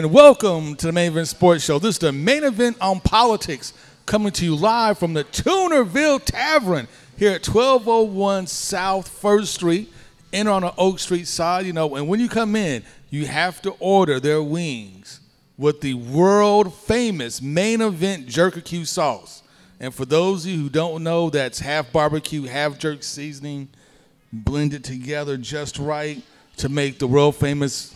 And welcome to the Main Event Sports Show. This is the main event on politics, coming to you live from the Tunerville Tavern here at 1201 South First Street, in on the Oak Street side. You know, and when you come in, you have to order their wings with the world famous main event jerky sauce. And for those of you who don't know, that's half barbecue, half jerk seasoning, blended together just right to make the world famous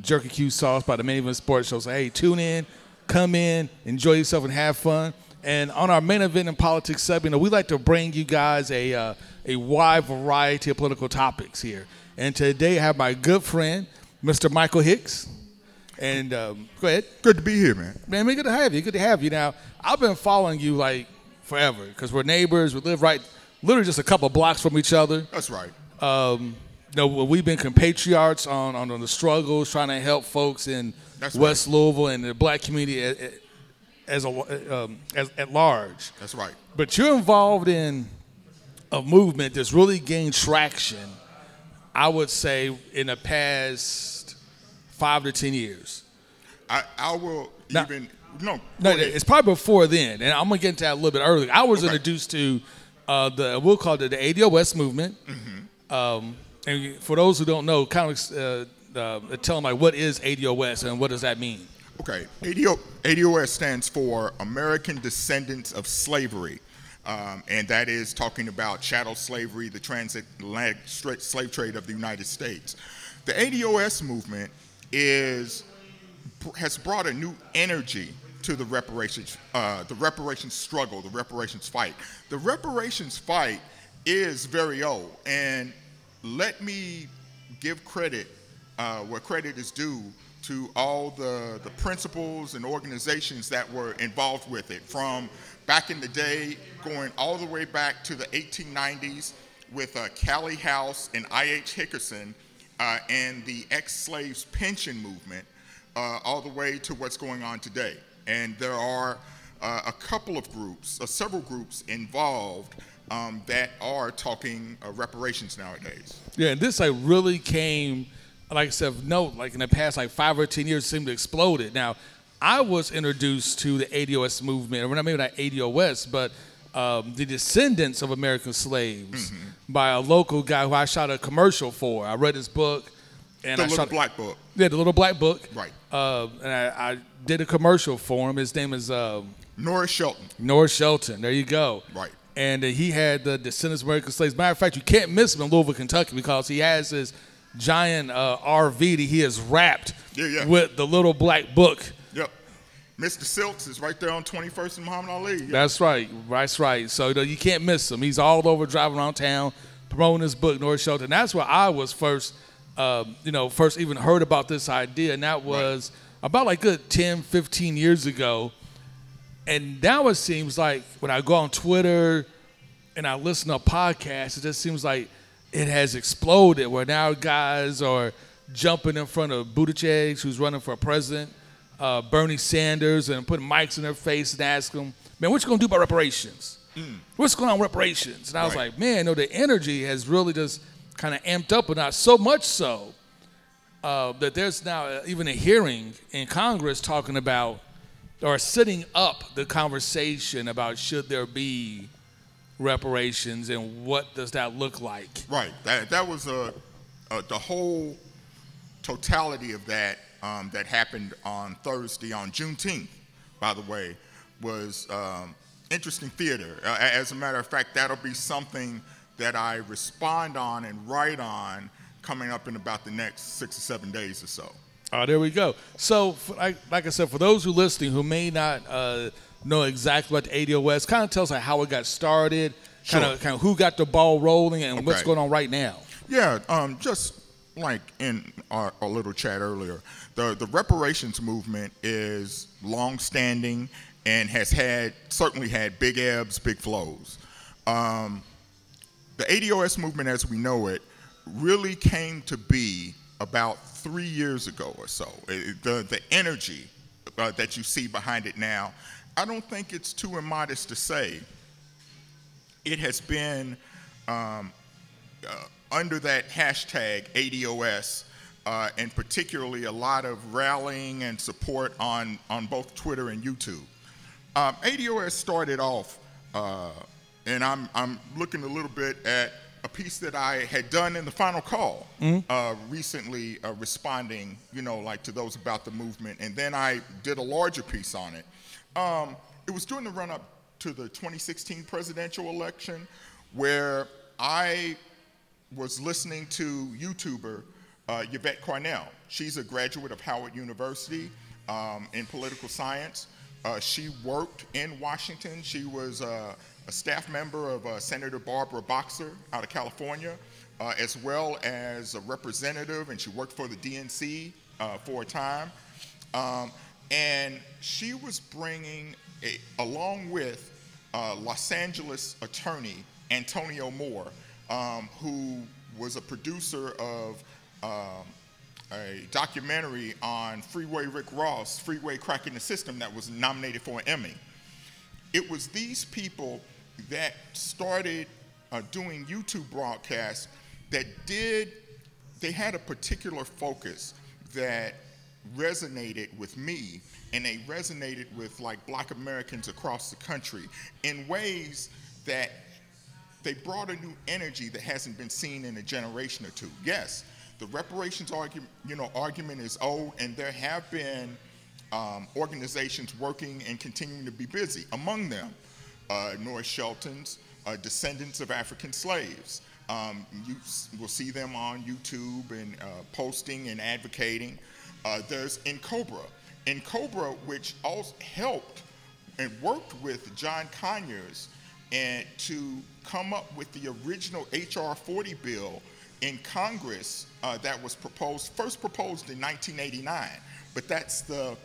Jerky Q sauce by the Main Event Sports Show. So, hey, tune in, come in, enjoy yourself, and have fun. And on our main event in politics segment, you know, we like to bring you guys a uh, a wide variety of political topics here. And today I have my good friend, Mr. Michael Hicks. And um, go ahead. Good to be here, man. Man, good to have you. Good to have you. Now, I've been following you like forever because we're neighbors. We live right, literally just a couple blocks from each other. That's right. Um, know, we've been compatriots on, on, on the struggles, trying to help folks in That's West right. Louisville and the black community as, as, a, um, as at large. That's right. But you're involved in a movement that's really gained traction, I would say, in the past five to 10 years. I, I will Now- even no. No, ahead. it's probably before then, and I'm gonna get into that a little bit earlier. I was Okay. introduced to uh, the we'll call it the ADOS movement. Mm-hmm. Um, and for those who don't know, kind of uh, uh, tell like what is ADOS and what does that mean? Okay, ADO, ADOS stands for American Descendants of Slavery, um, and that is talking about chattel slavery, the transatlantic slave trade of the United States. The ADOS movement is has brought a new energy to the reparations, uh, the reparations struggle, the reparations fight. The reparations fight is very old, and let me give credit uh, where credit is due to all the, the principles and organizations that were involved with it from back in the day going all the way back to the 1890s with uh, Callie House and I.H. Dickerson uh, and the ex-slaves pension movement uh, all the way to what's going on today. And there are uh, a couple of groups, uh, several groups involved um, that are talking uh, reparations nowadays. Yeah, and this like really came, like I said, note like in the past like five or ten years, it seemed to exploded. Now, I was introduced to the ADOS movement, or not maybe not ADOS, but um, the descendants of American slaves by a local guy who I shot a commercial for. I read his book, and The I Little shot Black Book. yeah, the little black book. Right. Uh, and I, I did a commercial for him. His name is uh, Norris Shelton. Norris Shelton. There you go. Right. And uh, he had the Descendants of American Slaves. Matter of fact, you can't miss him in Louisville, Kentucky, because he has this giant uh, RV that he has wrapped Yeah, yeah. with the little black book. Yep. Mr. Silks is right there on 21st and Muhammad Ali. Yep. That's right. That's right. So you, know, you can't miss him. He's all over driving around town promoting his book, Norris Shelton. And that's where I was first, um, you know, first even heard about this idea. And that was about like good 10, 15 years ago. And now it seems like when I go on Twitter and I listen to podcasts, it just seems like it has exploded where now guys are jumping in front of Buttigieg, who's running for president, uh, Bernie Sanders, and putting mics in their face and ask them, man, what you going to do about reparations? What's going on with reparations? And I was Right. like, man, no, the energy has really just kind of amped up, but not so much so uh, that there's now even a hearing in Congress talking about or setting up the conversation about should there be reparations and what does that look like. Right. That, that was uh, uh, the whole totality of that um, that happened on Thursday, on Juneteenth, by the way, was um, interesting theater. Uh, as a matter of fact, that'll be something that I respond on and write on coming up in about the next six or seven days or so. Oh, there we go. So, f- like, like I said, for those who listening who may not uh, know exactly what the ADOS, kind of tells us how it got started, kind of, kind of who got the ball rolling, and what's going on right now. Yeah, um, just like in our, our little chat earlier, the, the reparations movement is long-standing and has had certainly had big ebbs, big flows. Um, the ADOS movement, as we know it, really came to be about three years ago or so. The the energy uh, that you see behind it now, I don't think it's too immodest to say it has been um, uh, under that hashtag ADOS uh, and particularly a lot of rallying and support on, on both Twitter and YouTube. Um, ADOS started off, uh, and I'm, I'm looking a little bit at a piece that I had done in the final call mm-hmm. uh, recently, uh, responding, you know, like to those about the movement, and then I did a larger piece on it. Um, it was during the run up to the 2016 presidential election where I was listening to YouTuber uh, Yvette Carnell. She's a graduate of Howard University um, in political science. Uh, she worked in Washington. She was uh, a staff member of uh, Senator Barbara Boxer out of California, uh, as well as a representative, and she worked for the DNC uh, for a time. Um, and she was bringing, a, along with Los Angeles attorney Antonio Moore, um, who was a producer of um, a documentary on Freeway Rick Ross, Freeway Crack in the System, that was nominated for an Emmy. It was these people that started uh, doing YouTube broadcasts that did, they had a particular focus that resonated with me and they resonated with like black Americans across the country in ways that they brought a new energy that hasn't been seen in a generation or two. Yes, the reparations argument, you know, argument is old, and there have been um, organizations working and continuing to be busy. Among them, uh, Norris Shelton's uh, descendants of African slaves. Um, you will see them on YouTube and uh, posting and advocating. There's N'COBRA. In Cobra, which also helped and worked with John Conyers and to come up with the original HR 40 bill in Congress uh, that was proposed, first proposed in 1989. But that's the,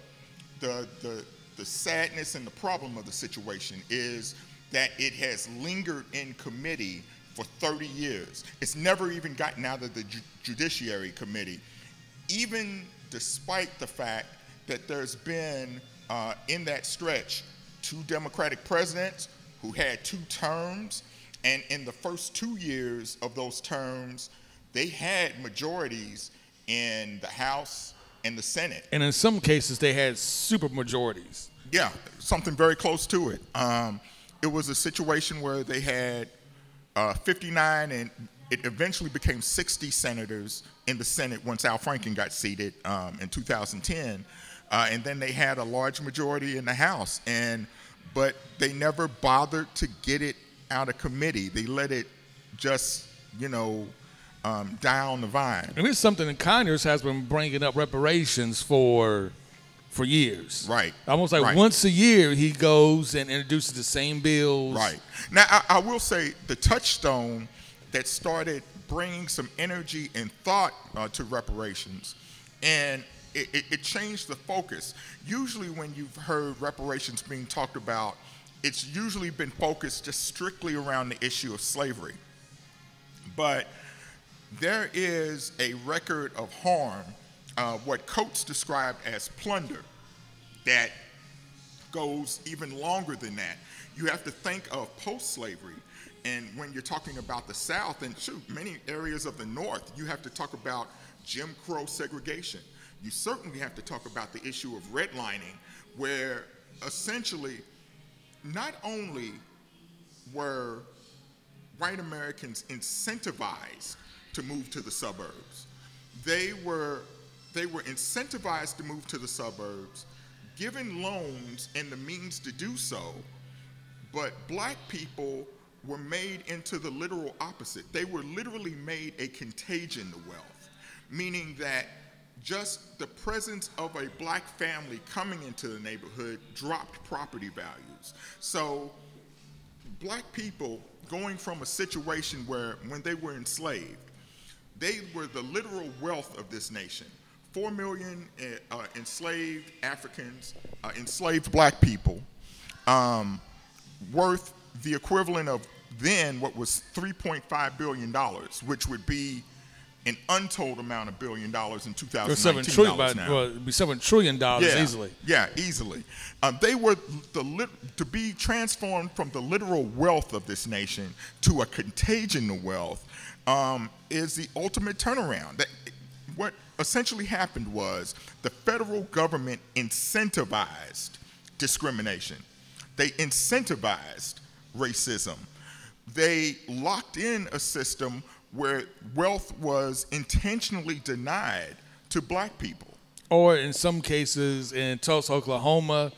the, the, the sadness and the problem of the situation is that it has lingered in committee for 30 years. It's never even gotten out of the Ju- Judiciary Committee, even despite the fact that there's been, uh, in that stretch, two Democratic presidents who had two terms, and in the first two years of those terms, they had majorities in the House and the Senate. And in some cases, they had super majorities. Yeah, something very close to it. Um, it was a situation where they had uh, 59 and it eventually became 60 senators in the Senate once Al Franken got seated um, in 2010. Uh, and then they had a large majority in the House. And but they never bothered to get it out of committee. They let it just, you know, um, down the vine. And it's something that Conyers has been bringing up reparations for for years. Right. Almost like right. once a year he goes and introduces the same bills. Right. Now I, I will say the touchstone that started bringing some energy and thought uh, to reparations, and it, it, it changed the focus. Usually, when you've heard reparations being talked about, it's usually been focused just strictly around the issue of slavery. But there is a record of harm, uh, what Coates described as plunder, that goes even longer than that. You have to think of post slavery. And when you're talking about the South and shoot, many areas of the North, you have to talk about Jim Crow segregation. You certainly have to talk about the issue of redlining, where essentially not only were white Americans incentivized to move to the suburbs. They were, they were incentivized to move to the suburbs, given loans and the means to do so, but black people were made into the literal opposite. They were literally made a contagion to wealth, meaning that just the presence of a black family coming into the neighborhood dropped property values. So, black people going from a situation where when they were enslaved, they were the literal wealth of this nation. Four million uh, uh, enslaved Africans, uh, enslaved black people, um, worth the equivalent of then what was $3.5 billion, which would be an untold amount of billion dollars in 2019 seven trillion by, now. Well, be seven trillion dollars yeah, easily. Yeah, easily. Um, they were the lit- to be transformed from the literal wealth of this nation to a contagion of wealth um, is the ultimate turnaround. That, what essentially happened was the federal government incentivized discrimination. They incentivized racism. They locked in a system where wealth was intentionally denied to black people. Or in some cases, in Tulsa, Oklahoma,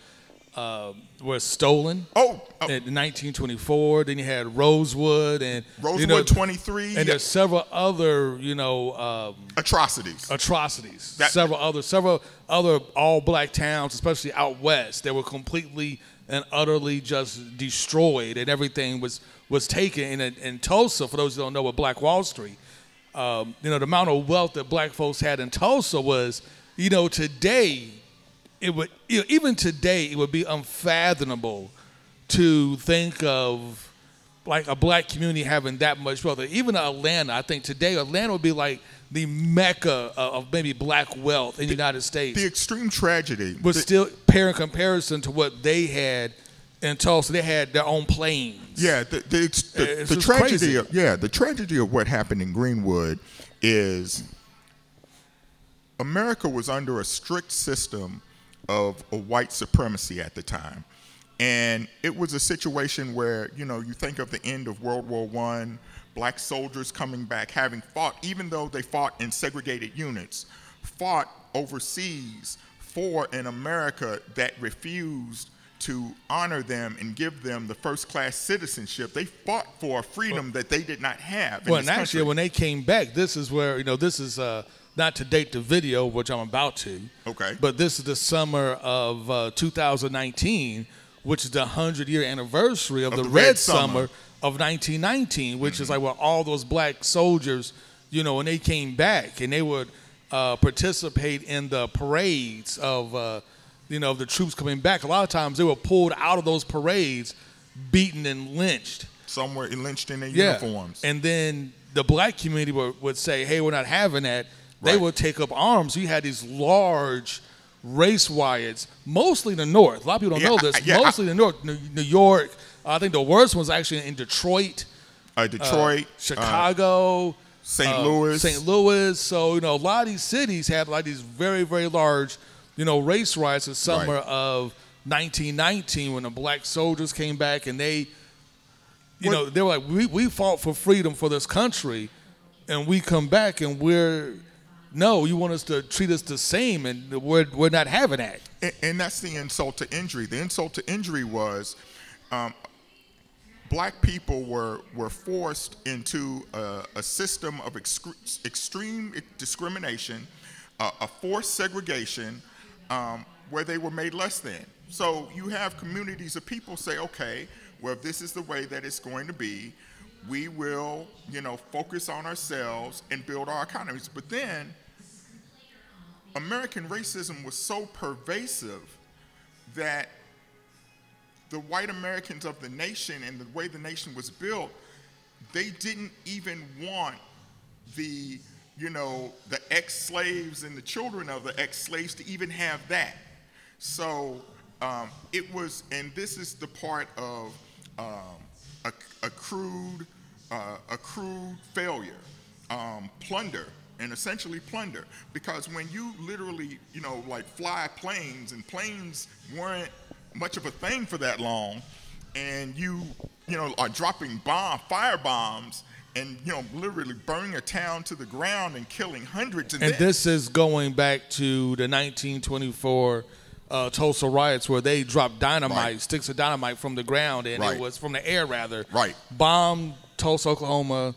uh, was stolen. Oh, oh. in 1924. Then you had Rosewood and Rosewood you know, 23. and there's several other you know um, atrocities. atrocities. That- several other several other all black towns, especially out west, that were completely and utterly just destroyed, and everything was was taken. And in, in Tulsa, for those who don't know, with Black Wall Street, um, you know the amount of wealth that black folks had in Tulsa was, you know, today it would you know, even today it would be unfathomable to think of like a black community having that much wealth. Even Atlanta, I think today Atlanta would be like the mecca of maybe black wealth in the United States. the extreme tragedy. was the- still, pair in comparison to what they had in Tulsa, they had their own planes. Yeah, the the, ex- uh, the, the tragedy. crazy. Of, yeah, the tragedy of what happened in Greenwood is America was under a strict system of a white supremacy at the time, and it was a situation where you know you think of the end of World War One, black soldiers coming back, having fought, even though they fought in segregated units, fought overseas for an America that refused to honor them and give them the first class citizenship. They fought for a freedom that they did not have. Well, and actually, country. when they came back, this is where you know this is uh, not to date the video, which I'm about to. Okay. But this is the summer of uh, 2019, which is the 100 year anniversary of, the, the Red, Red Summer. Summer. of 1919, which Mm-hmm. is like where all those black soldiers, you know, when they came back and they would uh, participate in the parades of, uh, you know, of the troops coming back. A lot of times they were pulled out of those parades, beaten and lynched. some were lynched in their Yeah. uniforms. And then the black community would, would say, hey, we're not having that. They Right. would take up arms. You had these large race riots, mostly in the North. A lot of people don't Yeah, know I- this. yeah, I- mostly in the North. New, New York. I think the worst was actually in Detroit, uh, Detroit, uh, Chicago, St. uh, Louis. St. Louis. So, you know, a lot of these cities had like these very, very large, you know, race riots in summer Right. of 1919 when the black soldiers came back and they, you What- know, they were like, we, we fought for freedom for this country and we come back and we're, no, you want us to treat us the same and we're, we're not having that. And, and that's the insult to injury. The insult to injury was um, black people were, were forced into a, a system of excre- extreme discrimination, uh, a forced segregation, um, where they were made less than. So you have communities of people say, okay, well, if this is the way that it's going to be, we will, you know, focus on ourselves and build our economies. But then American racism was so pervasive that the white Americans of the nation and the way the nation was built, they didn't even want the, you know, the ex-slaves and the children of the ex-slaves to even have that. So um, it was, and this is the part of um, a, accrued, uh, accrued failure, um, plunder, and essentially plunder. Because when you literally, you know, like fly planes, and planes weren't much of a thing for that long, and you, you know, are dropping bomb, fire bombs, and you know, literally burning a town to the ground and killing hundreds. And, And this is going back to the 1924 uh, Tulsa riots where they dropped dynamite, Right. sticks of dynamite from the ground, and Right. it was from the air rather. Right. Bombed Tulsa, Oklahoma.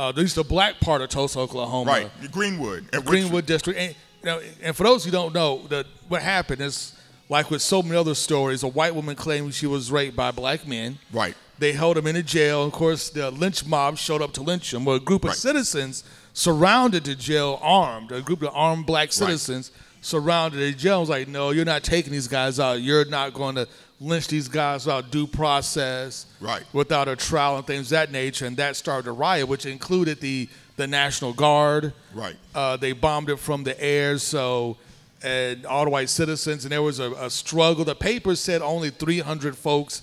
Uh, at least the black part of Tulsa, Oklahoma. right, Greenwood, at Greenwood District. And, you know, and for those who don't know, that what happened is like with so many other stories, a white woman claimed she was raped by black men. Right. They held him in a jail. Of course, the lynch mob showed up to lynch him. Well, a group of Right. citizens surrounded the jail armed. A group of armed black citizens surrounded the jail. and was like, no, you're not taking these guys out. You're not going to lynch these guys without due process, Right. without a trial and things of that nature. And that started a riot, which included the, the National Guard. Right. Uh, they bombed it from the air, so and all the white citizens, and there was a, a struggle. The paper said only 300 folks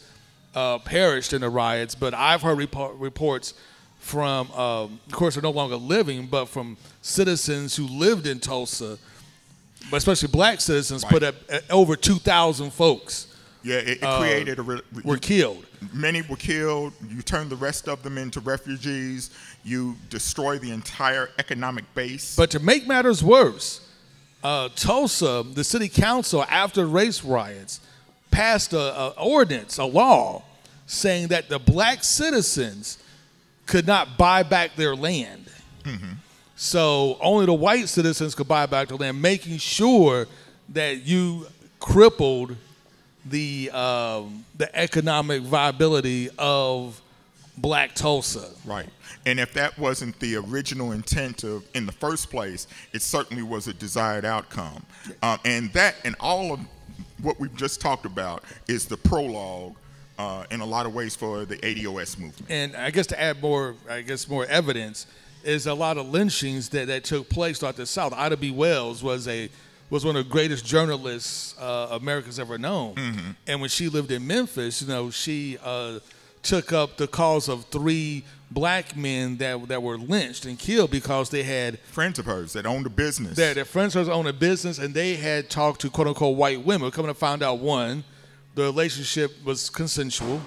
uh, perished in the riots, but I've heard report, reports from, um, of course, they're no longer living, but from citizens who lived in Tulsa, but especially black citizens, Right. put up uh, over 2,000 folks Yeah, it, it uh, created a. Re- were killed. Many were killed. You turn the rest of them into refugees. You destroy the entire economic base. But to make matters worse, uh, Tulsa, the city council, after race riots, passed a, a ordinance, a law, saying that the black citizens could not buy back their land. So only the white citizens could buy back their land, making sure that you crippled the um, the economic viability of Black Tulsa. Right. And if that wasn't the original intent of in the first place, it certainly was a desired outcome. Um, and that and all of what we've just talked about is the prologue uh, in a lot of ways for the ADOS movement. and I guess to add more, I guess more evidence is a lot of lynchings that, that took place throughout the South. Ida B. Wells was a was one of the greatest journalists uh, America's ever known, and when she lived in Memphis, you know, she uh, took up the cause of three black men that that were lynched and killed because they had Friends of hers that owned a business. their, their friends of hers owned a business and they had talked to quote unquote white women. Coming to find out, one, the relationship was consensual,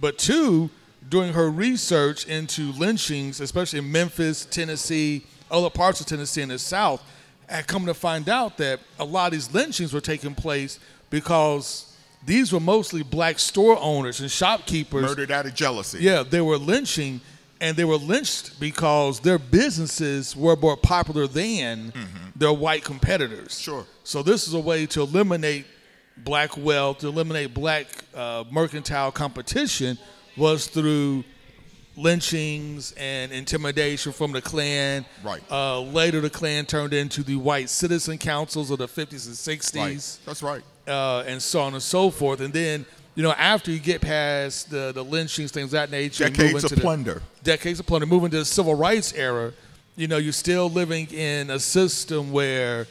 but two, doing her research into lynchings, especially in Memphis, Tennessee, other parts of Tennessee in the South, had come to find out that a lot of these lynchings were taking place because these were mostly black store owners and shopkeepers murdered out of jealousy. yeah, they were lynching, and they were lynched because their businesses were more popular than their white competitors. Sure. So this is a way to eliminate black wealth, to eliminate black uh, mercantile competition, was through lynchings and intimidation from the Klan. Right. Uh, later, the Klan turned into the white citizen councils of the 50s and 60s Right. That's right. uh, and so on and so forth. And then, you know, after you get past the, the lynchings, things of that nature, Decades of plunder. decades of plunder, moving to the civil rights era, you know, you're still living in a system where,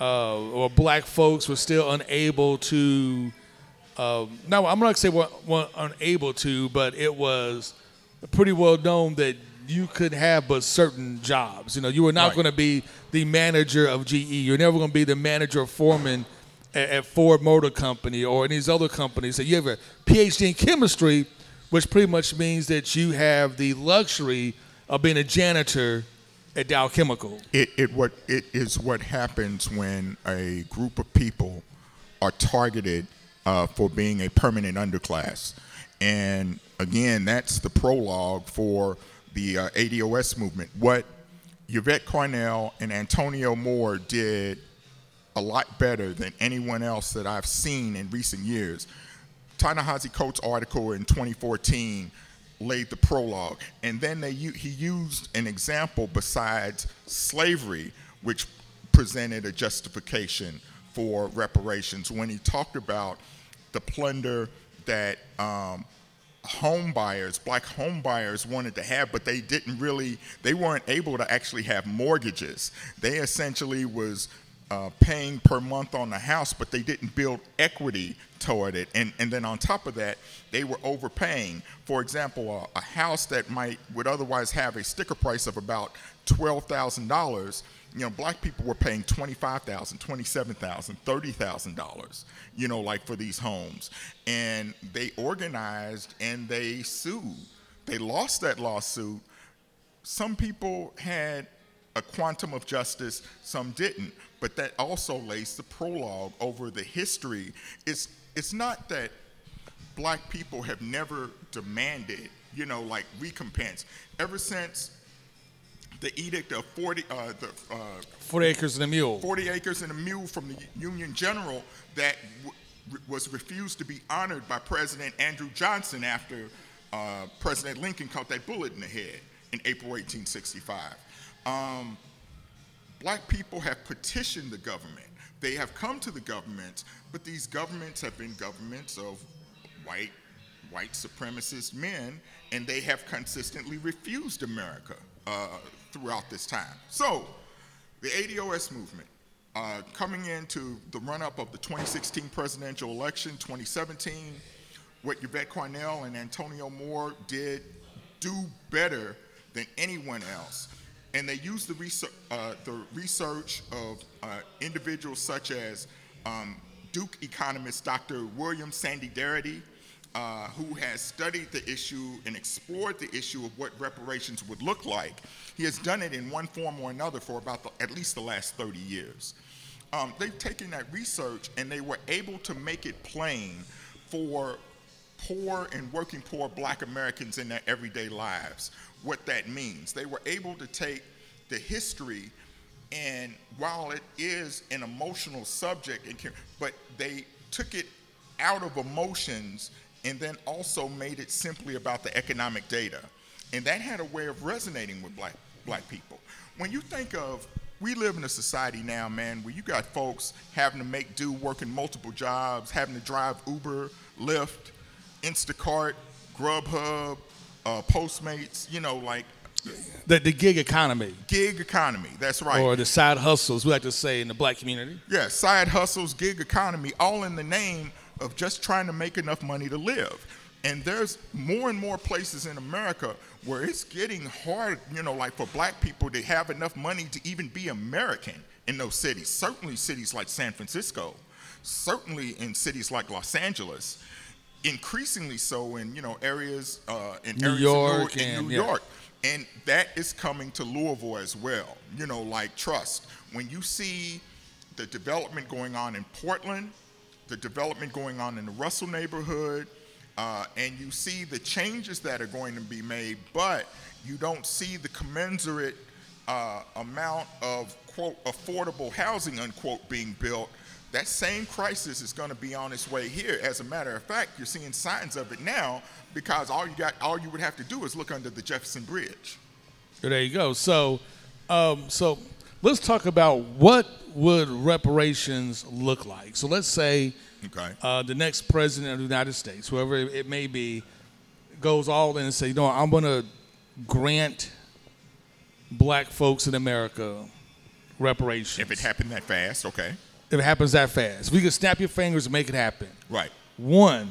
uh, or black folks were still unable to. Um, now, I'm not gonna say were, were unable to, but it was pretty well known that you could have but certain jobs. You know, you were not Right. going to be the manager of GE. You're never going to be the manager of foreman at, at Ford Motor Company or any of these other companies. So you have a PhD in chemistry, which pretty much means that you have the luxury of being a janitor at Dow Chemical. It, it what it is what happens when a group of people are targeted uh, for being a permanent underclass, and again, that's the prologue for the uh, ADOS movement. What Yvette Carnell and Antonio Moore did a lot better than anyone else that I've seen in recent years. Ta-Nehisi Coates' article in 2014 laid the prologue, and then they he used an example besides slavery, which presented a justification for reparations when he talked about the plunder that um, home buyers, black home buyers wanted to have, but they didn't really, they weren't able to actually have mortgages. They essentially was uh, paying per month on the house, but they didn't build equity toward it. And, and then on top of that, they were overpaying. For example, a, a house that might would otherwise have a sticker price of about $12,000 you know, black people were paying $25,000, $27,000, $30,000, you know, like for these homes. And they organized and they sued. They lost that lawsuit. Some people had a quantum of justice, some didn't. But that also lays the prologue over the history. It's, it's not that black people have never demanded, you know, like recompense. Ever since the edict of 40, uh, the, uh, 40 acres and a mule. 40 acres and a mule from the Union General that w- was refused to be honored by President Andrew Johnson after uh, President Lincoln caught that bullet in the head in April 1865. Um, black people have petitioned the government. They have come to the governments, but these governments have been governments of white, white supremacist men, and they have consistently refused America uh, throughout this time. So, the ADOS movement, uh, coming into the run-up of the 2016 presidential election, 2017, what Yvette Carnell and Antonio Moore did do better than anyone else. And they use the research, uh, the research of uh, individuals such as um, Duke economist Dr. William Sandy Darity, uh, who has studied the issue and explored the issue of what reparations would look like. He has done it in one form or another for about the, at least the last 30 years. Um, they've taken that research and they were able to make it plain for poor and working poor black Americans in their everyday lives what that means. They were able to take the history and while it is an emotional subject, but they took it out of emotions and then also made it simply about the economic data. And that had a way of resonating with black, black people. When you think of, we live in a society now, man, where you got folks having to make do working multiple jobs, having to drive Uber, Lyft, Instacart, Grubhub, uh, Postmates, you know, like the, the gig economy. Gig economy, that's right. Or the side hustles, we like to say in the black community. Yeah, side hustles, gig economy, all in the name of just trying to make enough money to live. And there's more and more places in America where it's getting hard, you know, like for black people to have enough money to even be American in those cities. Certainly cities like San Francisco, certainly in cities like Los Angeles, increasingly so in, you know, areas uh, in New areas York in New, and, New yeah. York. And that is coming to Louisville as well. You know, like trust. When you see the development going on in Portland, the development going on in the Russell neighborhood, uh, and you see the changes that are going to be made, but you don't see the commensurate uh, amount of quote affordable housing unquote being built. That same crisis is going to be on its way here. As a matter of fact, you're seeing signs of it now because all you got, all you would have to do is look under the Jefferson Bridge. There you go. So, um, so let's talk about what would reparations look like. So let's say Okay. uh, the next president of the United States, whoever it may be, goes all in and say, you know, I'm going to grant black folks in America reparations. If it happened that fast, okay. If it happens that fast, we could snap your fingers and make it happen. Right. One,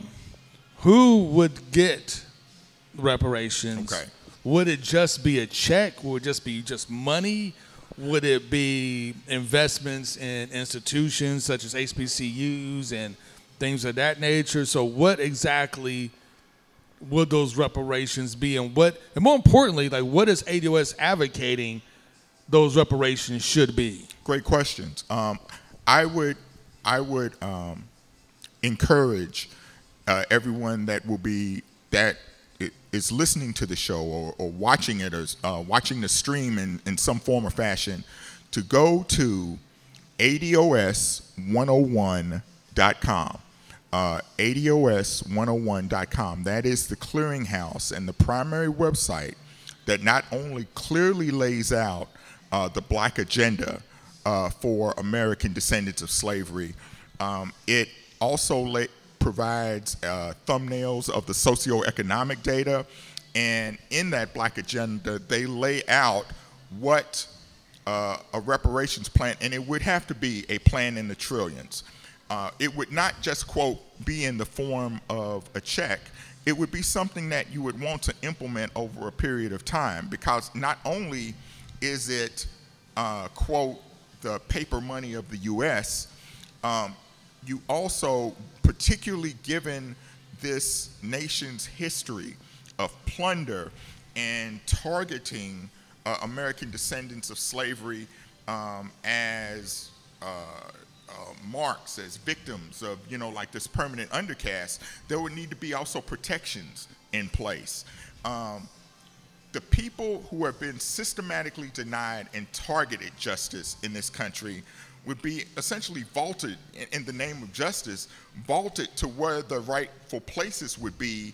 who would get reparations? Okay. Would it just be a check? Would it just be just money? Would it be investments in institutions such as HBCUs and things of that nature? So, what exactly would those reparations be, and what, and more importantly, like what is ADOS advocating those reparations should be? Great questions. Um, I would, I would um, encourage uh, everyone that will be that is listening to the show or, or watching it or uh, watching the stream in, in some form or fashion to go to ADOS101.com. Uh, ADOS101.com. That is the clearinghouse and the primary website that not only clearly lays out uh, the black agenda uh, for American descendants of slavery, um, it also la- provides uh, thumbnails of the socioeconomic data. And in that black agenda, they lay out what uh, a reparations plan, and it would have to be a plan in the trillions. Uh, it would not just, quote, be in the form of a check. It would be something that you would want to implement over a period of time because not only is it, uh, quote, the paper money of the U.S., um, you also, particularly given this nation's history of plunder and targeting uh, American descendants of slavery um, as uh, uh, marks, as victims of, you know, like this permanent undercast, there would need to be also protections in place. Um, the people who have been systematically denied and targeted justice in this country would be essentially vaulted in, in the name of justice, vaulted to where the rightful places would be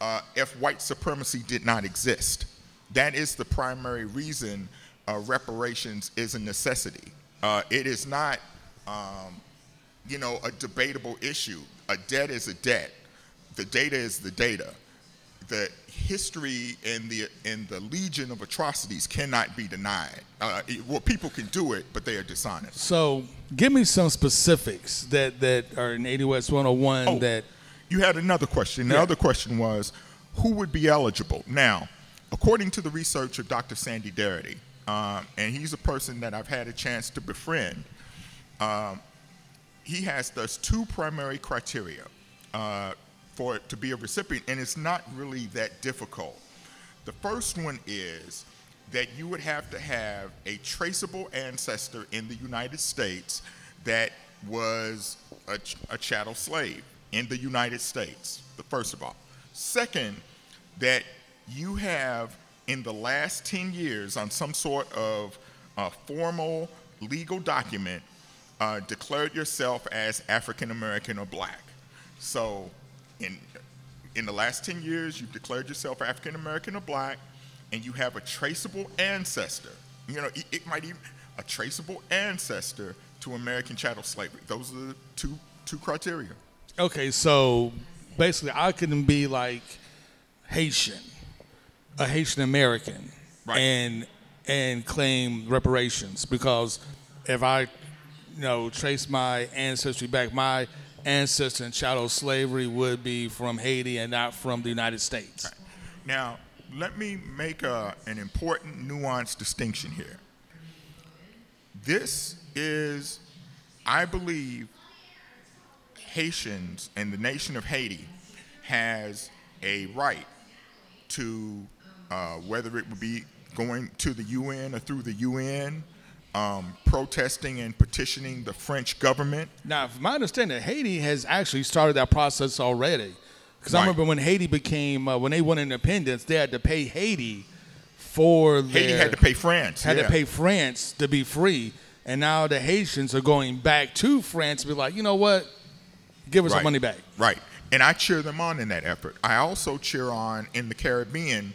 uh, if white supremacy did not exist. That is the primary reason uh, reparations is a necessity. Uh, it is not, um, you know, a debatable issue. A debt is a debt. The data is the data the history and the and the legion of atrocities cannot be denied. Uh, it- well, people can do it, but they are dishonest. So, give me some specifics that that are in ADOS 101 Oh, that you had another question. The Yeah. other question was, who would be eligible? Now, according to the research of Dr. Sandy Darity, um, and he's a person that I've had a chance to befriend, um, he has thus two primary criteria uh, for it to be a recipient, and it's not really that difficult. The first one is that you would have to have a traceable ancestor in the United States that was a, a chattel slave in the United States, the first of all. Second, that you have in the last 10 years on some sort of uh, formal legal document uh, declared yourself as African American or black. So in, in the last 10 years, you've declared yourself African American or black, and you have a traceable ancestor. You know, it, it might even, a traceable ancestor to American chattel slavery. Those are the two, two criteria. Okay, so basically, I couldn't be like Haitian, a Haitian American, Right. and and claim reparations because if I, you know, trace my ancestry back, my ancestor in chattel slavery would be from Haiti and not from the United States. Now, let me make a, an important nuanced distinction here. This is, I believe, Haitians and the nation of Haiti has a right to, uh, whether it would be going to the UN or through the UN, um, protesting and petitioning the French government. Now, from my understanding, Haiti has actually started that process already. Because I remember when Haiti became, uh, when they won independence, they had to pay Haiti for their, Haiti had to pay France. had yeah. to pay France to be free, and now the Haitians are going back to France to be like, you know what, give us our Right. money back. Right. And I cheer them on in that effort. I also cheer on in the Caribbean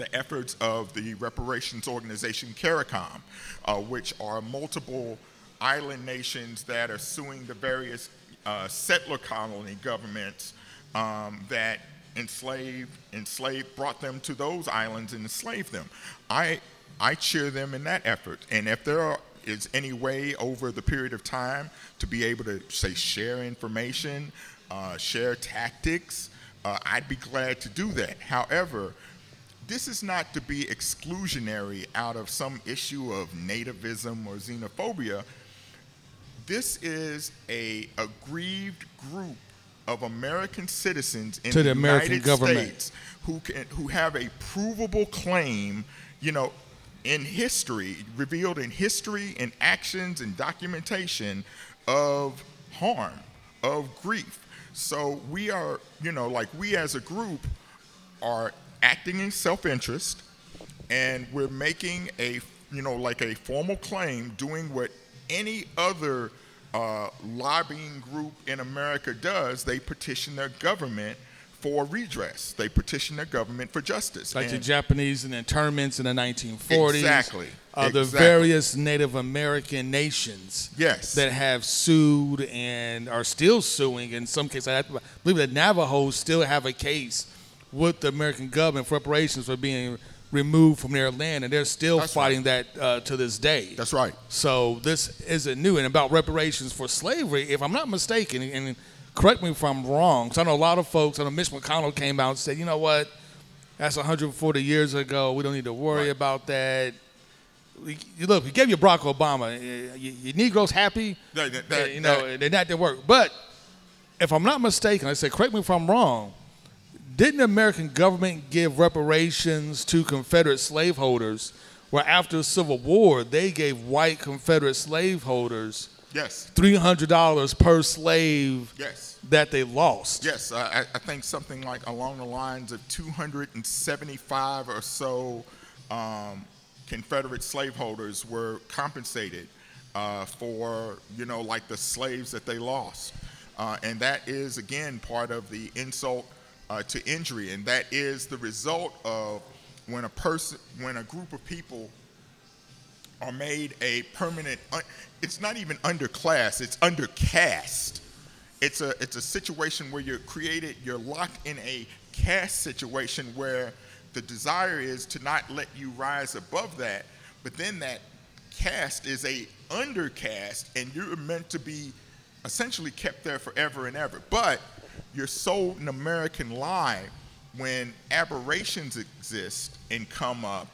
the efforts of the reparations organization CARICOM, uh, which are multiple island nations that are suing the various uh, settler colony governments um, that enslaved, enslaved, brought them to those islands and enslaved them. I, I cheer them in that effort. And if there are, is any way over the period of time to be able to say share information, uh, share tactics, uh, I'd be glad to do that. However, this is not to be exclusionary out of some issue of nativism or xenophobia. This is a aggrieved group of American citizens in To the the American United government. States who can who have a provable claim, you know, in history, revealed in history and actions and documentation of harm, of grief. So we are, you know, like we as a group are acting in self-interest and we're making a you know like a formal claim doing what any other uh, lobbying group in america does they petition their government for redress they petition their government for justice Like the Japanese and internments in the 1940s. Exactly. Uh, the Exactly. various Native American nations. Yes. That have sued and are still suing. In some cases, I believe that Navajos still have a case with the American government for reparations for being removed from their land, and they're still That's fighting that uh, to this day. that's right So this isn't new. And about reparations for slavery, if I'm not mistaken, and correct me if I'm wrong, because I know a lot of folks, I know Mitch McConnell came out and said, you know what, that's 140 years ago. We don't need to worry Right. about that. You Look, we gave you Barack Obama. Your Negroes happy, That- that- that- you know, that- they're not their work. But if I'm not mistaken, I said, correct me if I'm wrong, didn't the American government give reparations to Confederate slaveholders where after the Civil War they gave white Confederate slaveholders yes $300 per slave yes that they lost? Yes, I, I think something like along the lines of 275 or so um, Confederate slaveholders were compensated uh, for, you know, like the slaves that they lost. Uh, and that is, again, part of the insult uh, to injury. And that is the result of when a person, when a group of people are made a permanent, un- it's not even underclass, it's undercast it's a it's a situation where you're created you're locked in a caste situation where the desire is to not let you rise above that but then that caste is a undercast and you're meant to be essentially kept there forever and ever but you're sold an american lie when aberrations exist and come up,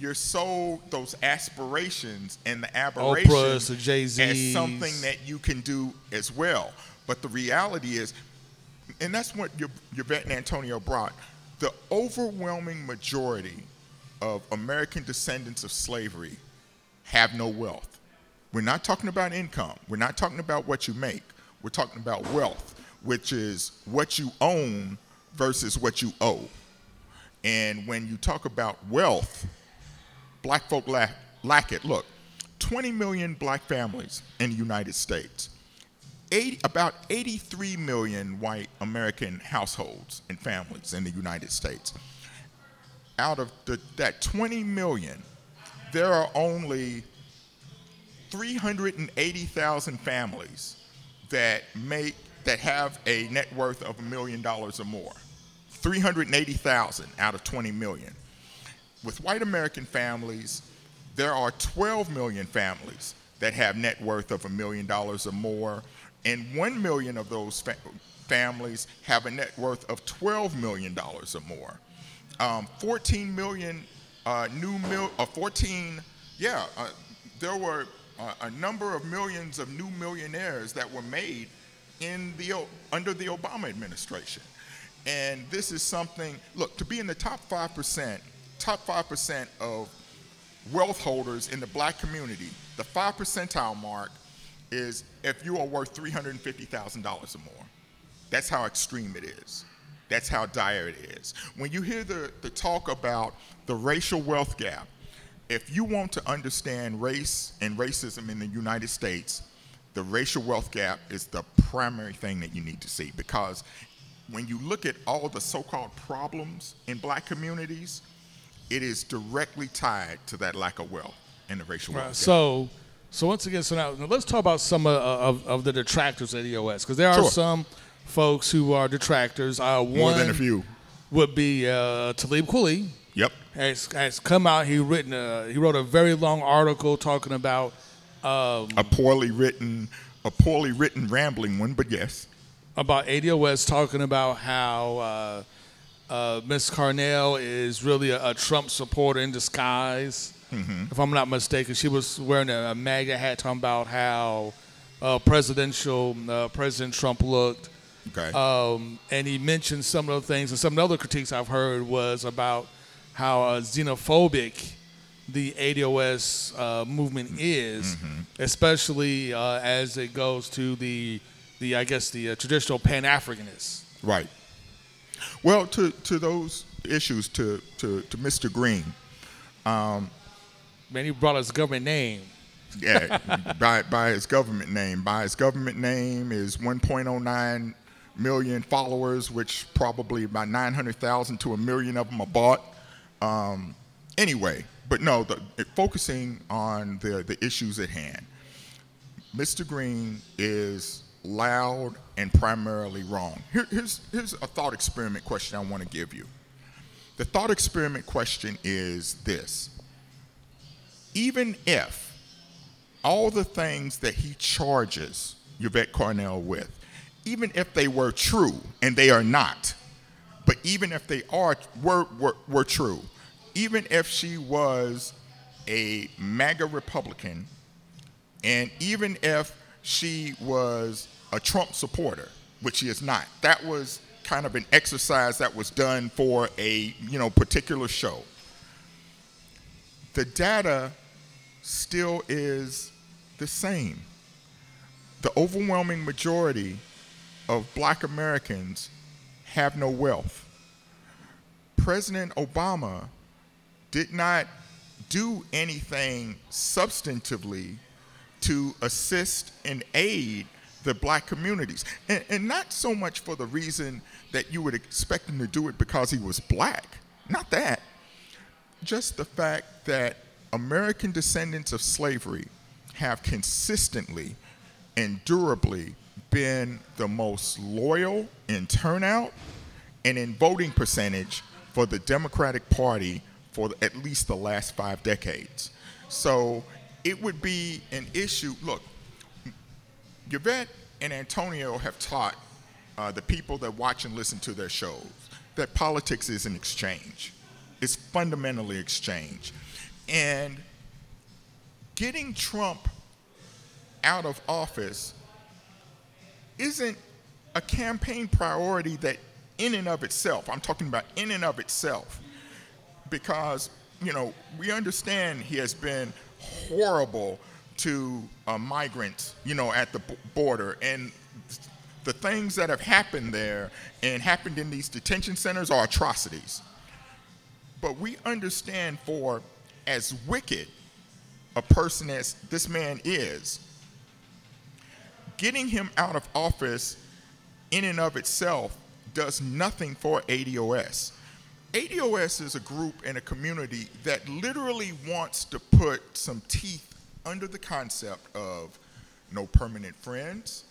you're sold those aspirations and the aberrations as something that you can do as well. But the reality is, and that's what your, your vet and Antonio brought, the overwhelming majority of American descendants of slavery have no wealth. We're not talking about income. We're not talking about what you make. We're talking about wealth, which is what you own versus what you owe. And when you talk about wealth, black folk lack, lack it. Look, 20 million black families in the United States. 80, about 83 million white American households and families in the United States. Out of the, that 20 million, there are only 380,000 families that make that have a net worth of a million dollars or more. 380,000 out of 20 million. With white American families, there are 12 million families that have net worth of a million dollars or more, and 1 million of those fa- families have a net worth of 12 million dollars or more. Um, 14 million uh, new mil, uh, 14, yeah, uh, there were uh, a number of millions of new millionaires that were made in the under the Obama administration. And this is something, look, to be in the top 5%, top 5% of wealth holders in the black community, the 5 percentile mark is if you are worth $350,000 or more. That's how extreme it is. That's how dire it is. When you hear the, the talk about the racial wealth gap, if you want to understand race and racism in the United States, the racial wealth gap is the primary thing that you need to see because when you look at all the so-called problems in black communities, it is directly tied to that lack of wealth and the racial Right. wealth. gap. So, so once again, so now, now let's talk about some of, of, of the detractors at ADOS because there are Sure. some folks who are detractors. Uh, More than a few. would be uh, Talib Kweli. Yep. Has, has come out. He written. A, he wrote a very long article talking about um, A poorly written, a poorly written rambling one, but yes. about ADOS talking about how uh, uh, Miss Carnell is really a, a Trump supporter in disguise. If I'm not mistaken, she was wearing a, a MAGA hat talking about how uh, presidential uh, President Trump looked. Okay. Um, and he mentioned some of the things, and some of the other critiques I've heard was about how uh, xenophobic the ADOS uh, movement is, especially uh, as it goes to the, the I guess the uh, traditional Pan Africanists. Right. Well, to, to those issues, to, to, to Mr. Greene, Man, he brought us government name. yeah, by, by his government name. By his government name is 1.09 million followers, which probably about 900,000 to a million of them are bought. Um, anyway, but no, the, focusing on the, the issues at hand. Mr. Greene is loud and primarily wrong. Here, here's, here's a thought experiment question I want to give you. The thought experiment question is this even if all the things that he charges Yvette Carnell with, even if they were true, and they are not, but even if they are were, were, were true, even if she was a MAGA Republican, and even if she was a Trump supporter, which she is not, that was kind of an exercise that was done for a you know particular show. The data still is the same. The overwhelming majority of black Americans have no wealth. President Obama did not do anything substantively to assist and aid the black communities. And, and not so much for the reason that you would expect him to do it because he was black. Not that. Just the fact that American descendants of slavery have consistently and durably been the most loyal in turnout and in voting percentage for the Democratic Party for at least the last five decades. So it would be an issue. Look, Yvette and Antonio have taught uh, the people that watch and listen to their shows that politics is an exchange. It's fundamentally exchange. And getting Trump out of office isn't a campaign priority that in and of itself, I'm talking about in and of itself, because, you know, we understand he has been horrible to uh, migrants, you know, at the border. And the things that have happened there and happened in these detention centers are atrocities. But we understand for as wicked a person as this man is, getting him out of office in and of itself does nothing for ADOS. ADOS is a group and a community that literally wants to put some teeth under the concept of no permanent friends,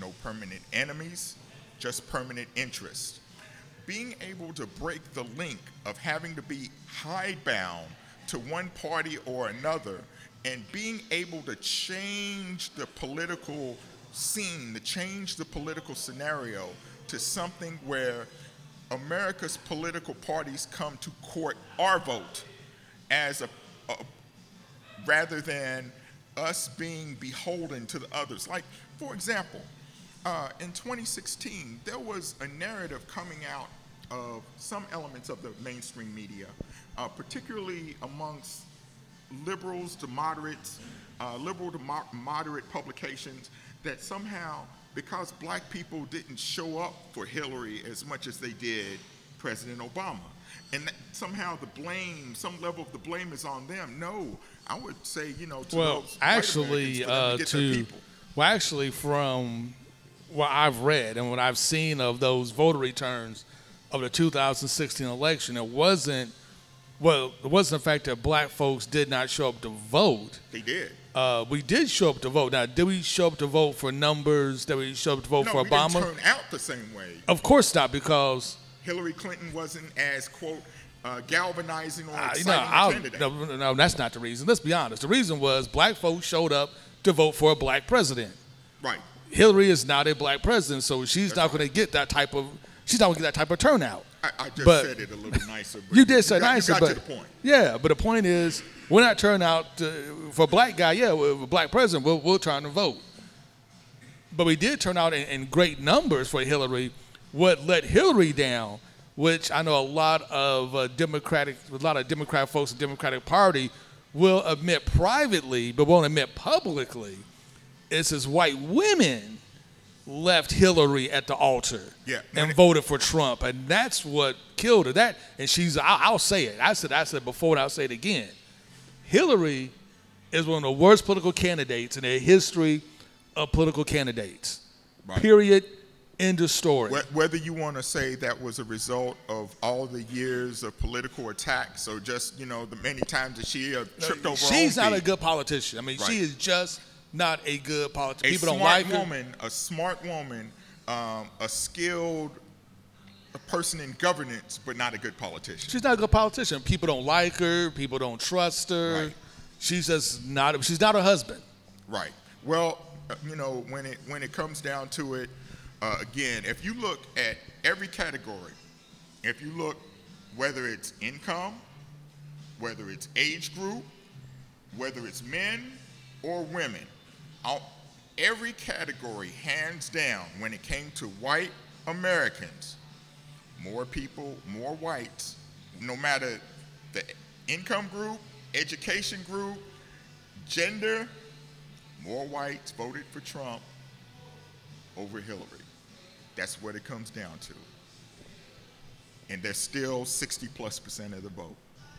no permanent enemies, just permanent interests. Being able to break the link of having to be hidebound to one party or another and being able to change the political scene, to change the political scenario to something where America's political parties come to court our vote as a, a rather than us being beholden to the others. Like, for example, uh, in 2016, there was a narrative coming out of some elements of the mainstream media, uh, particularly amongst liberals to moderates, uh, liberal to mo- moderate publications, that somehow, because black people didn't show up for Hillary as much as they did President Obama, and that somehow the blame, some level of the blame is on them. No, I would say, you know, to well, actually, uh, to, to well, actually, from what I've read and what I've seen of those voter returns of the 2016 election, it wasn't well, it wasn't the fact that black folks did not show up to vote. They did. Uh, we did show up to vote. Now, did we show up to vote for numbers? Did we show up to vote no, for we Obama? Didn't turn out the same way. Of course not, because Hillary Clinton wasn't as quote uh, galvanizing or uh, exciting no, a candidate. no, no, no, that's not the reason. Let's be honest. The reason was black folks showed up to vote for a black president. Right. Hillary is not a black president, so she's That's not right. going to get that type of. She's not going to get that type of turnout. I, I just But- said it a little nicer. But You did say got, nicer, you got but to the point. yeah, but the point is, we're not turning out to, for a black guy. Yeah, a black president, we'll, we'll turn to vote. But we did turn out in, in great numbers for Hillary. What let Hillary down, which I know a lot of uh, Democratic, a lot of Democrat folks in the Democratic Party will admit privately, but won't admit publicly, is as white women left Hillary at the altar Yeah. and voted for Trump, and that's what killed her. That and she's I'll, I'll say it. I said I said before, and I'll say it again. Hillary is one of the worst political candidates in the history of political candidates. Right. Period. End of story. Whether you want to say that was a result of all the years of political attacks, or just you know the many times that she uh, tripped over. her She's not a good politician. I mean, Right. she is just not a good politician. A People don't smart like her. woman, a smart woman, um, a skilled a person in governance, but not a good politician. She's not a good politician. People don't like her. People don't trust her. Right. She's just not. She's not her husband. Right. Well, uh, you know, when it when it comes down to it, uh, again, if you look at every category, if you look whether it's income, whether it's age group, whether it's men or women, every category, hands down, when it came to white Americans, more people, more whites, no matter the income group, education group, gender, more whites voted for Trump over Hillary. That's what it comes down to. And there's still 60 plus percent of the vote.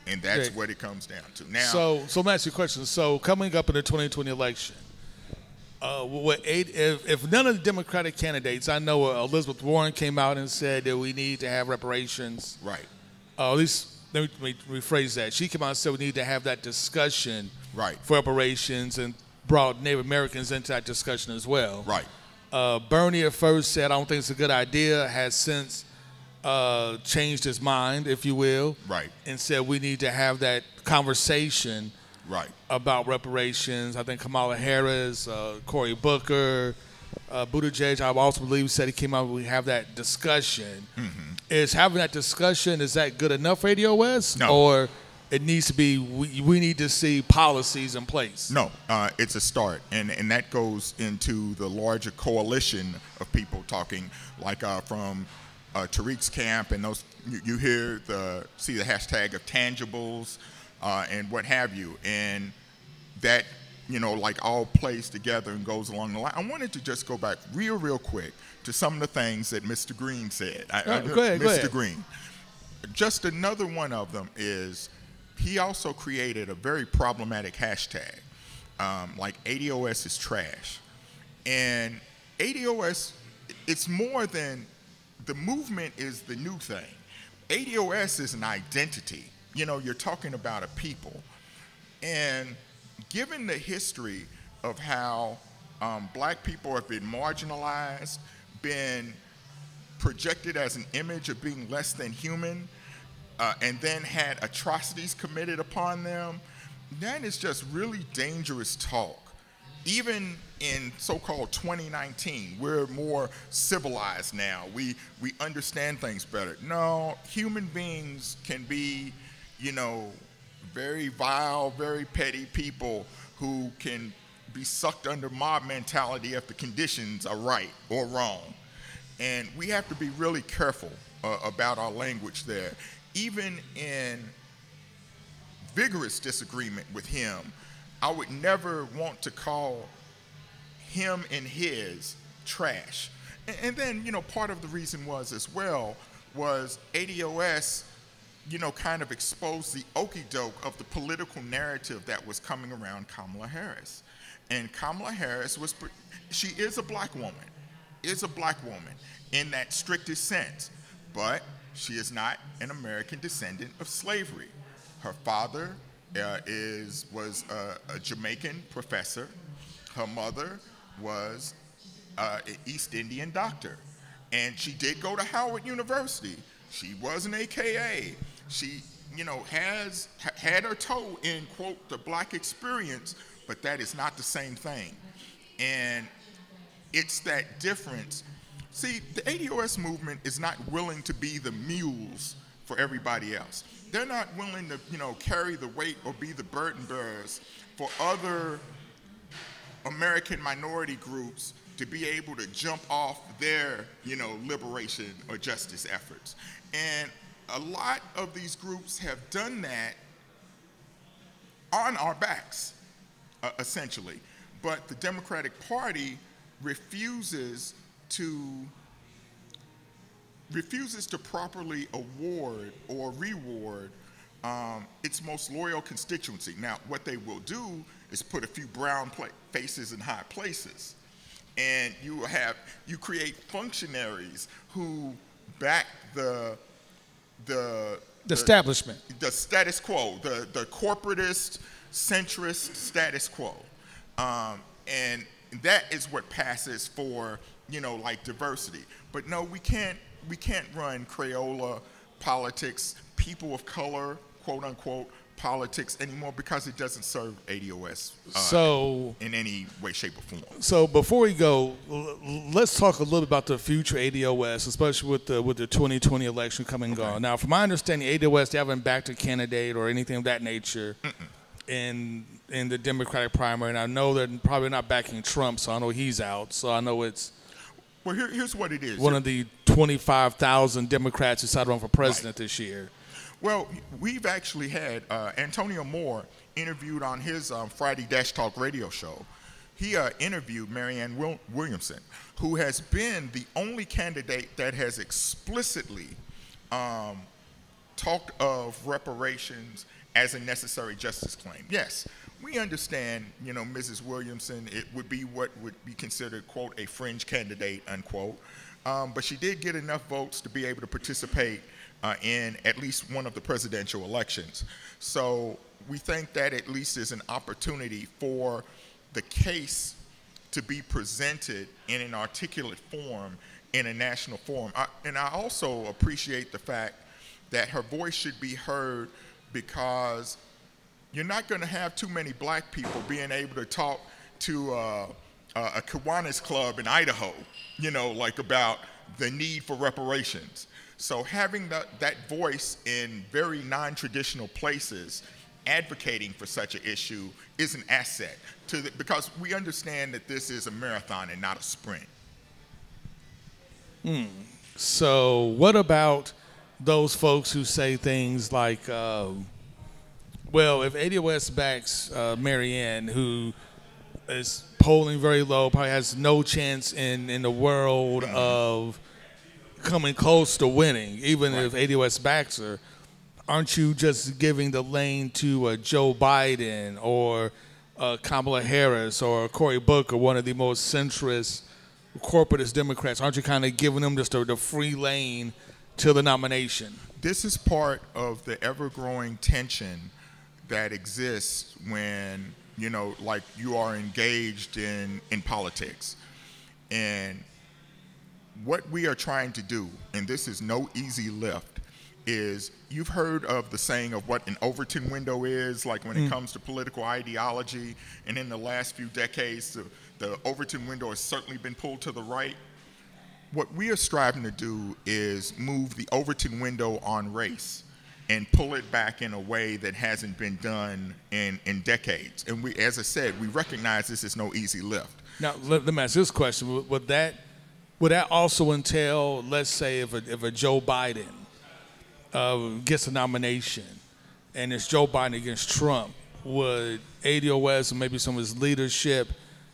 And that's Okay. what it comes down to. Now, So, so let me ask you a question. So, coming up in the 2020 election, uh, what eight, if, if none of the Democratic candidates, I know uh, Elizabeth Warren came out and said that we need to have reparations. right, Uh, at least let me, let me rephrase that. She came out and said we need to have that discussion Right. for reparations and brought Native Americans into that discussion as well. right, Uh, Bernie at first said, I don't think it's a good idea, has since uh, changed his mind, if you will, Right. and said we need to have that conversation right, about reparations. I think Kamala Harris, uh, Cory Booker, uh, Buttigieg, I also believe, said he came out. We have that discussion. Is having that discussion is that good enough for ADOS, No. or it needs to be? We, we need to see policies in place. No, uh, it's a start, and and that goes into the larger coalition of people talking, like uh, from uh, Tariq's camp, and those you, you hear the see the hashtag of tangibles uh, and what have you, and that you know like all plays together and goes along the line. I wanted to just go back real real quick to some of the things that Mr. Greene said. I, I- go ahead, Mr. go ahead. Greene. Just another one of them is he also created a very problematic hashtag, um, like ADOS is trash. And ADOS, it's more than the movement is the new thing. ADOS is an identity. You know, you're talking about a people. And given the history of how um, black people have been marginalized, been projected as an image of being less than human, uh, and then had atrocities committed upon them, that is just really dangerous talk. Even in so-called 2019, we're more civilized now. We we understand things better. No, human beings can be, you know, very vile, very petty people who can be sucked under mob mentality if the conditions are right or wrong. And we have to be really careful uh, about our language there. Even in vigorous disagreement with him, I would never want to call him and his trash. And, and then, you know, part of the reason was as well was ADOS, you know, kind of exposed the okey doke of the political narrative that was coming around Kamala Harris. And Kamala Harris was, she is a black woman, is a black woman in that strictest sense, but she is not an American descendant of slavery. Her father uh, is was a, a Jamaican professor. Her mother was uh, an East Indian doctor, and she did go to Howard University. She was an AKA. She, you know, has ha- had her toe in quote the black experience, but that is not the same thing. And it's that difference. See, the ADOS movement is not willing to be the mules for everybody else. They're not willing to, you know, carry the weight or be the burden bearers for other American minority groups to be able to jump off their, you know, liberation or justice efforts. And a lot of these groups have done that on our backs, uh, essentially. But the Democratic Party refuses to refuses to properly award or reward um, its most loyal constituency. Now, what they will do is put a few brown pla- faces in high places, and you have you create functionaries who back the the The establishment. the status quo, the, the corporatist, centrist status quo. Um, and that is what passes for, you know, like diversity. But no, we can't, we can't run Crayola politics, people of color, quote unquote, politics anymore because it doesn't serve ADOS uh, So in any way, shape, or form. So before we go, l- let's talk a little bit about the future ADOS, especially with the with the 2020 election coming on. Now, from my understanding, ADOS they haven't backed a candidate or anything of that nature in in the Democratic primary, and I know they're probably not backing Trump, so I know he's out. So I know it's Well, here, here's what it is. one of the 25,000 Democrats who decided to run for president this year. Well, we've actually had uh, Antonio Moore interviewed on his um, Friday Dash Talk radio show. He uh, interviewed Marianne Wil- Williamson, who has been the only candidate that has explicitly um, talked of reparations as a necessary justice claim. Yes, we understand, you know, Mrs. Williamson, it would be what would be considered, quote, a fringe candidate, unquote. Um, but she did get enough votes to be able to participate uh, in at least one of the presidential elections. So we think that at least is an opportunity for the case to be presented in an articulate form in a national forum. I, and I also appreciate the fact that her voice should be heard because you're not going to have too many black people being able to talk to uh, uh, a Kiwanis club in Idaho, you know, like about the need for reparations. So having the, that voice in very non-traditional places advocating for such an issue is an asset to the, because we understand that this is a marathon and not a sprint. Hmm. So what about those folks who say things like, uh, well, if ADOS backs uh, Marianne, who is polling very low, probably has no chance in, in the world of coming close to winning, even right. if ADOS backs her, aren't you just giving the lane to uh, Joe Biden or uh, Kamala Harris or Cory Booker, one of the most centrist, corporatist Democrats? Aren't you kind of giving them just a, the free lane to the nomination? This is part of the ever growing tension that exists when you know, like you are engaged in, in politics. And what we are trying to do, and this is no easy lift, is you've heard of the saying of what an Overton window is, like when mm. it comes to political ideology. And in the last few decades, the, the Overton window has certainly been pulled to the right. What we are striving to do is move the Overton window on race and pull it back in a way that hasn't been done in, in decades. And we, as I said, we recognize this is no easy lift. Now, let, let me ask this question: Would that would that also entail, let's say, if a, if a Joe Biden uh, gets a nomination, and it's Joe Biden against Trump, would ADOS and maybe some of his leadership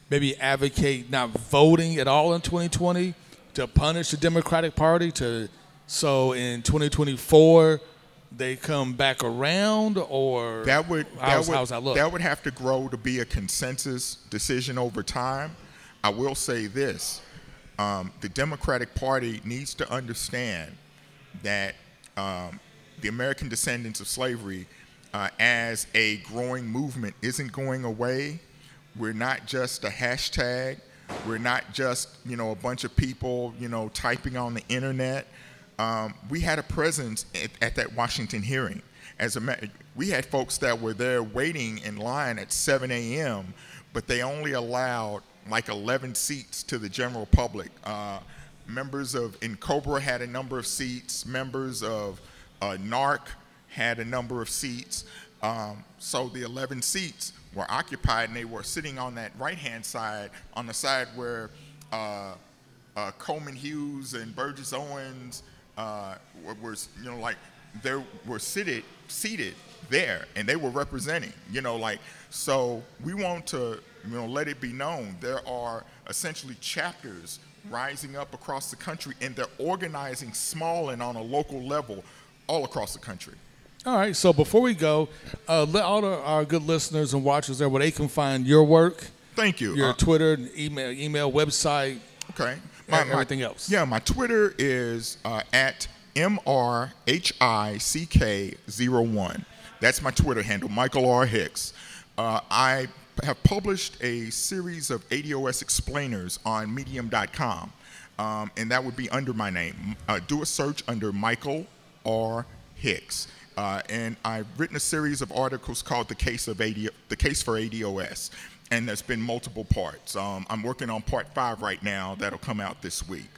maybe advocate not voting at all in 2020 to punish the Democratic Party to so in 2024 they come back around, or that would how's, that would, how's that look? That would have to grow to be a consensus decision over time. I will say this: um, the Democratic Party needs to understand that um, the American descendants of slavery, uh, as a growing movement, isn't going away. We're not just a hashtag. We're not just you know a bunch of people you know typing on the internet um, we had a presence at, at, that Washington hearing. As a we had folks that were there waiting in line at 7 a.m., but they only allowed like 11 seats to the general public. Uh, members of N'COBRA had a number of seats. Members of uh, NAARC had a number of seats. Um, so the 11 seats were occupied, and they were sitting on that right-hand side, on the side where uh, uh Coleman Hughes and Burgess Owens uh, were, you know, like they were seated, seated there, and they were representing, you know, like so. We want to, you know, let it be known there are essentially chapters rising up across the country, and they're organizing small and on a local level all across the country. All right. So before we go, uh, let all our good listeners and watchers there where they can find your work. Thank you. Your uh, Twitter, email, email, website. Okay my, my, everything else. Yeah, my Twitter is uh, at mrhick01. That's my Twitter handle, Michael R. Hicks. Uh, I have published a series of ADOS explainers on Medium.com, um, and that would be under my name. Uh, do a search under Michael R. Hicks. Uh, and I've written a series of articles called "The Case of AD, The Case for ADOS," and there's been multiple parts. Um, I'm working on part five right now that'll come out this week.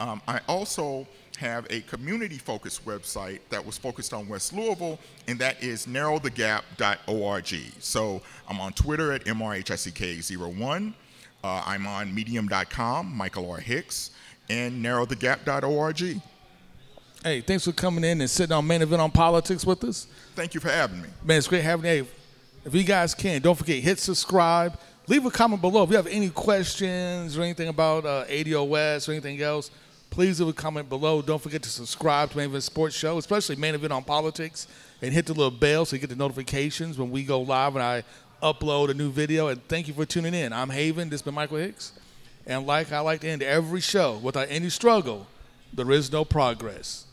Um, I also have a community focused website that was focused on West Louisville, and that is narrowthegap.org. So I'm on Twitter at MRHICK01. Uh, I'm on medium.com, Michael R. Hicks, and narrowthegap.org. Hey, thanks for coming in and sitting on Main Event on Politics with us. Thank you for having me. Man, it's great having you. Hey, if you guys can, don't forget, hit subscribe. Leave a comment below. If you have any questions or anything about uh, ADOS or anything else, please leave a comment below. Don't forget to subscribe to Main Event Sports Show, especially Main Event on Politics, and hit the little bell so you get the notifications when we go live and I upload a new video. And thank you for tuning in. I'm Haven. This has been Michael Hicks. And like I like to end every show, without any struggle, there is no progress.